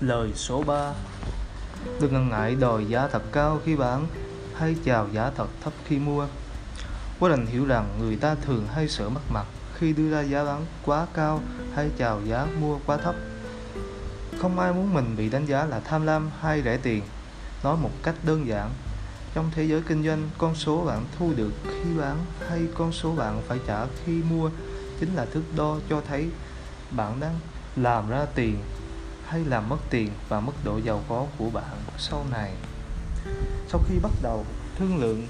Lời số 3 Đừng ngần ngại đòi giá thật cao khi bán hay chào giá thật thấp khi mua. Quá đành hiểu rằng người ta thường hay sợ mất mặt khi đưa ra giá bán quá cao hay chào giá mua quá thấp. Không ai muốn mình bị đánh giá là tham lam hay rẻ tiền. Nói một cách đơn giản, trong thế giới kinh doanh, con số bạn thu được khi bán hay con số bạn phải trả khi mua chính là thước đo cho thấy bạn đang làm ra tiền hay làm mất tiền và mức độ giàu có của bạn sau này sau khi bắt đầu, thương lượng,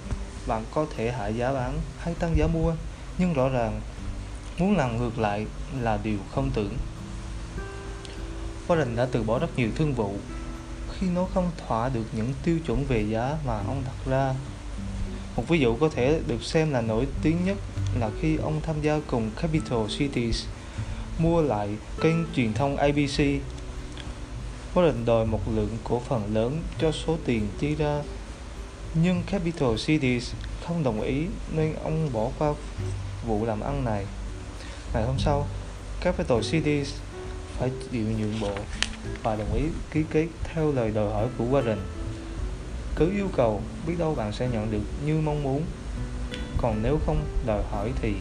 bạn có thể hạ giá bán hay tăng giá mua, nhưng rõ ràng muốn làm ngược lại là điều không tưởng Warren đã từ bỏ rất nhiều thương vụ khi nó không thỏa được những tiêu chuẩn về giá mà ông đặt ra, một ví dụ có thể được xem là nổi tiếng nhất là khi ông tham gia cùng Capital Cities mua lại kênh truyền thông ABC. Warren đòi một lượng cổ phần lớn cho số tiền chi ra, nhưng Capital Cities không đồng ý nên ông bỏ qua vụ làm ăn này. Ngày hôm sau, Capital Cities phải chịu nhượng bộ và đồng ý ký kết theo lời đòi hỏi của Warren. Cứ yêu cầu, biết đâu bạn sẽ nhận được như mong muốn. Còn nếu không đòi hỏi thì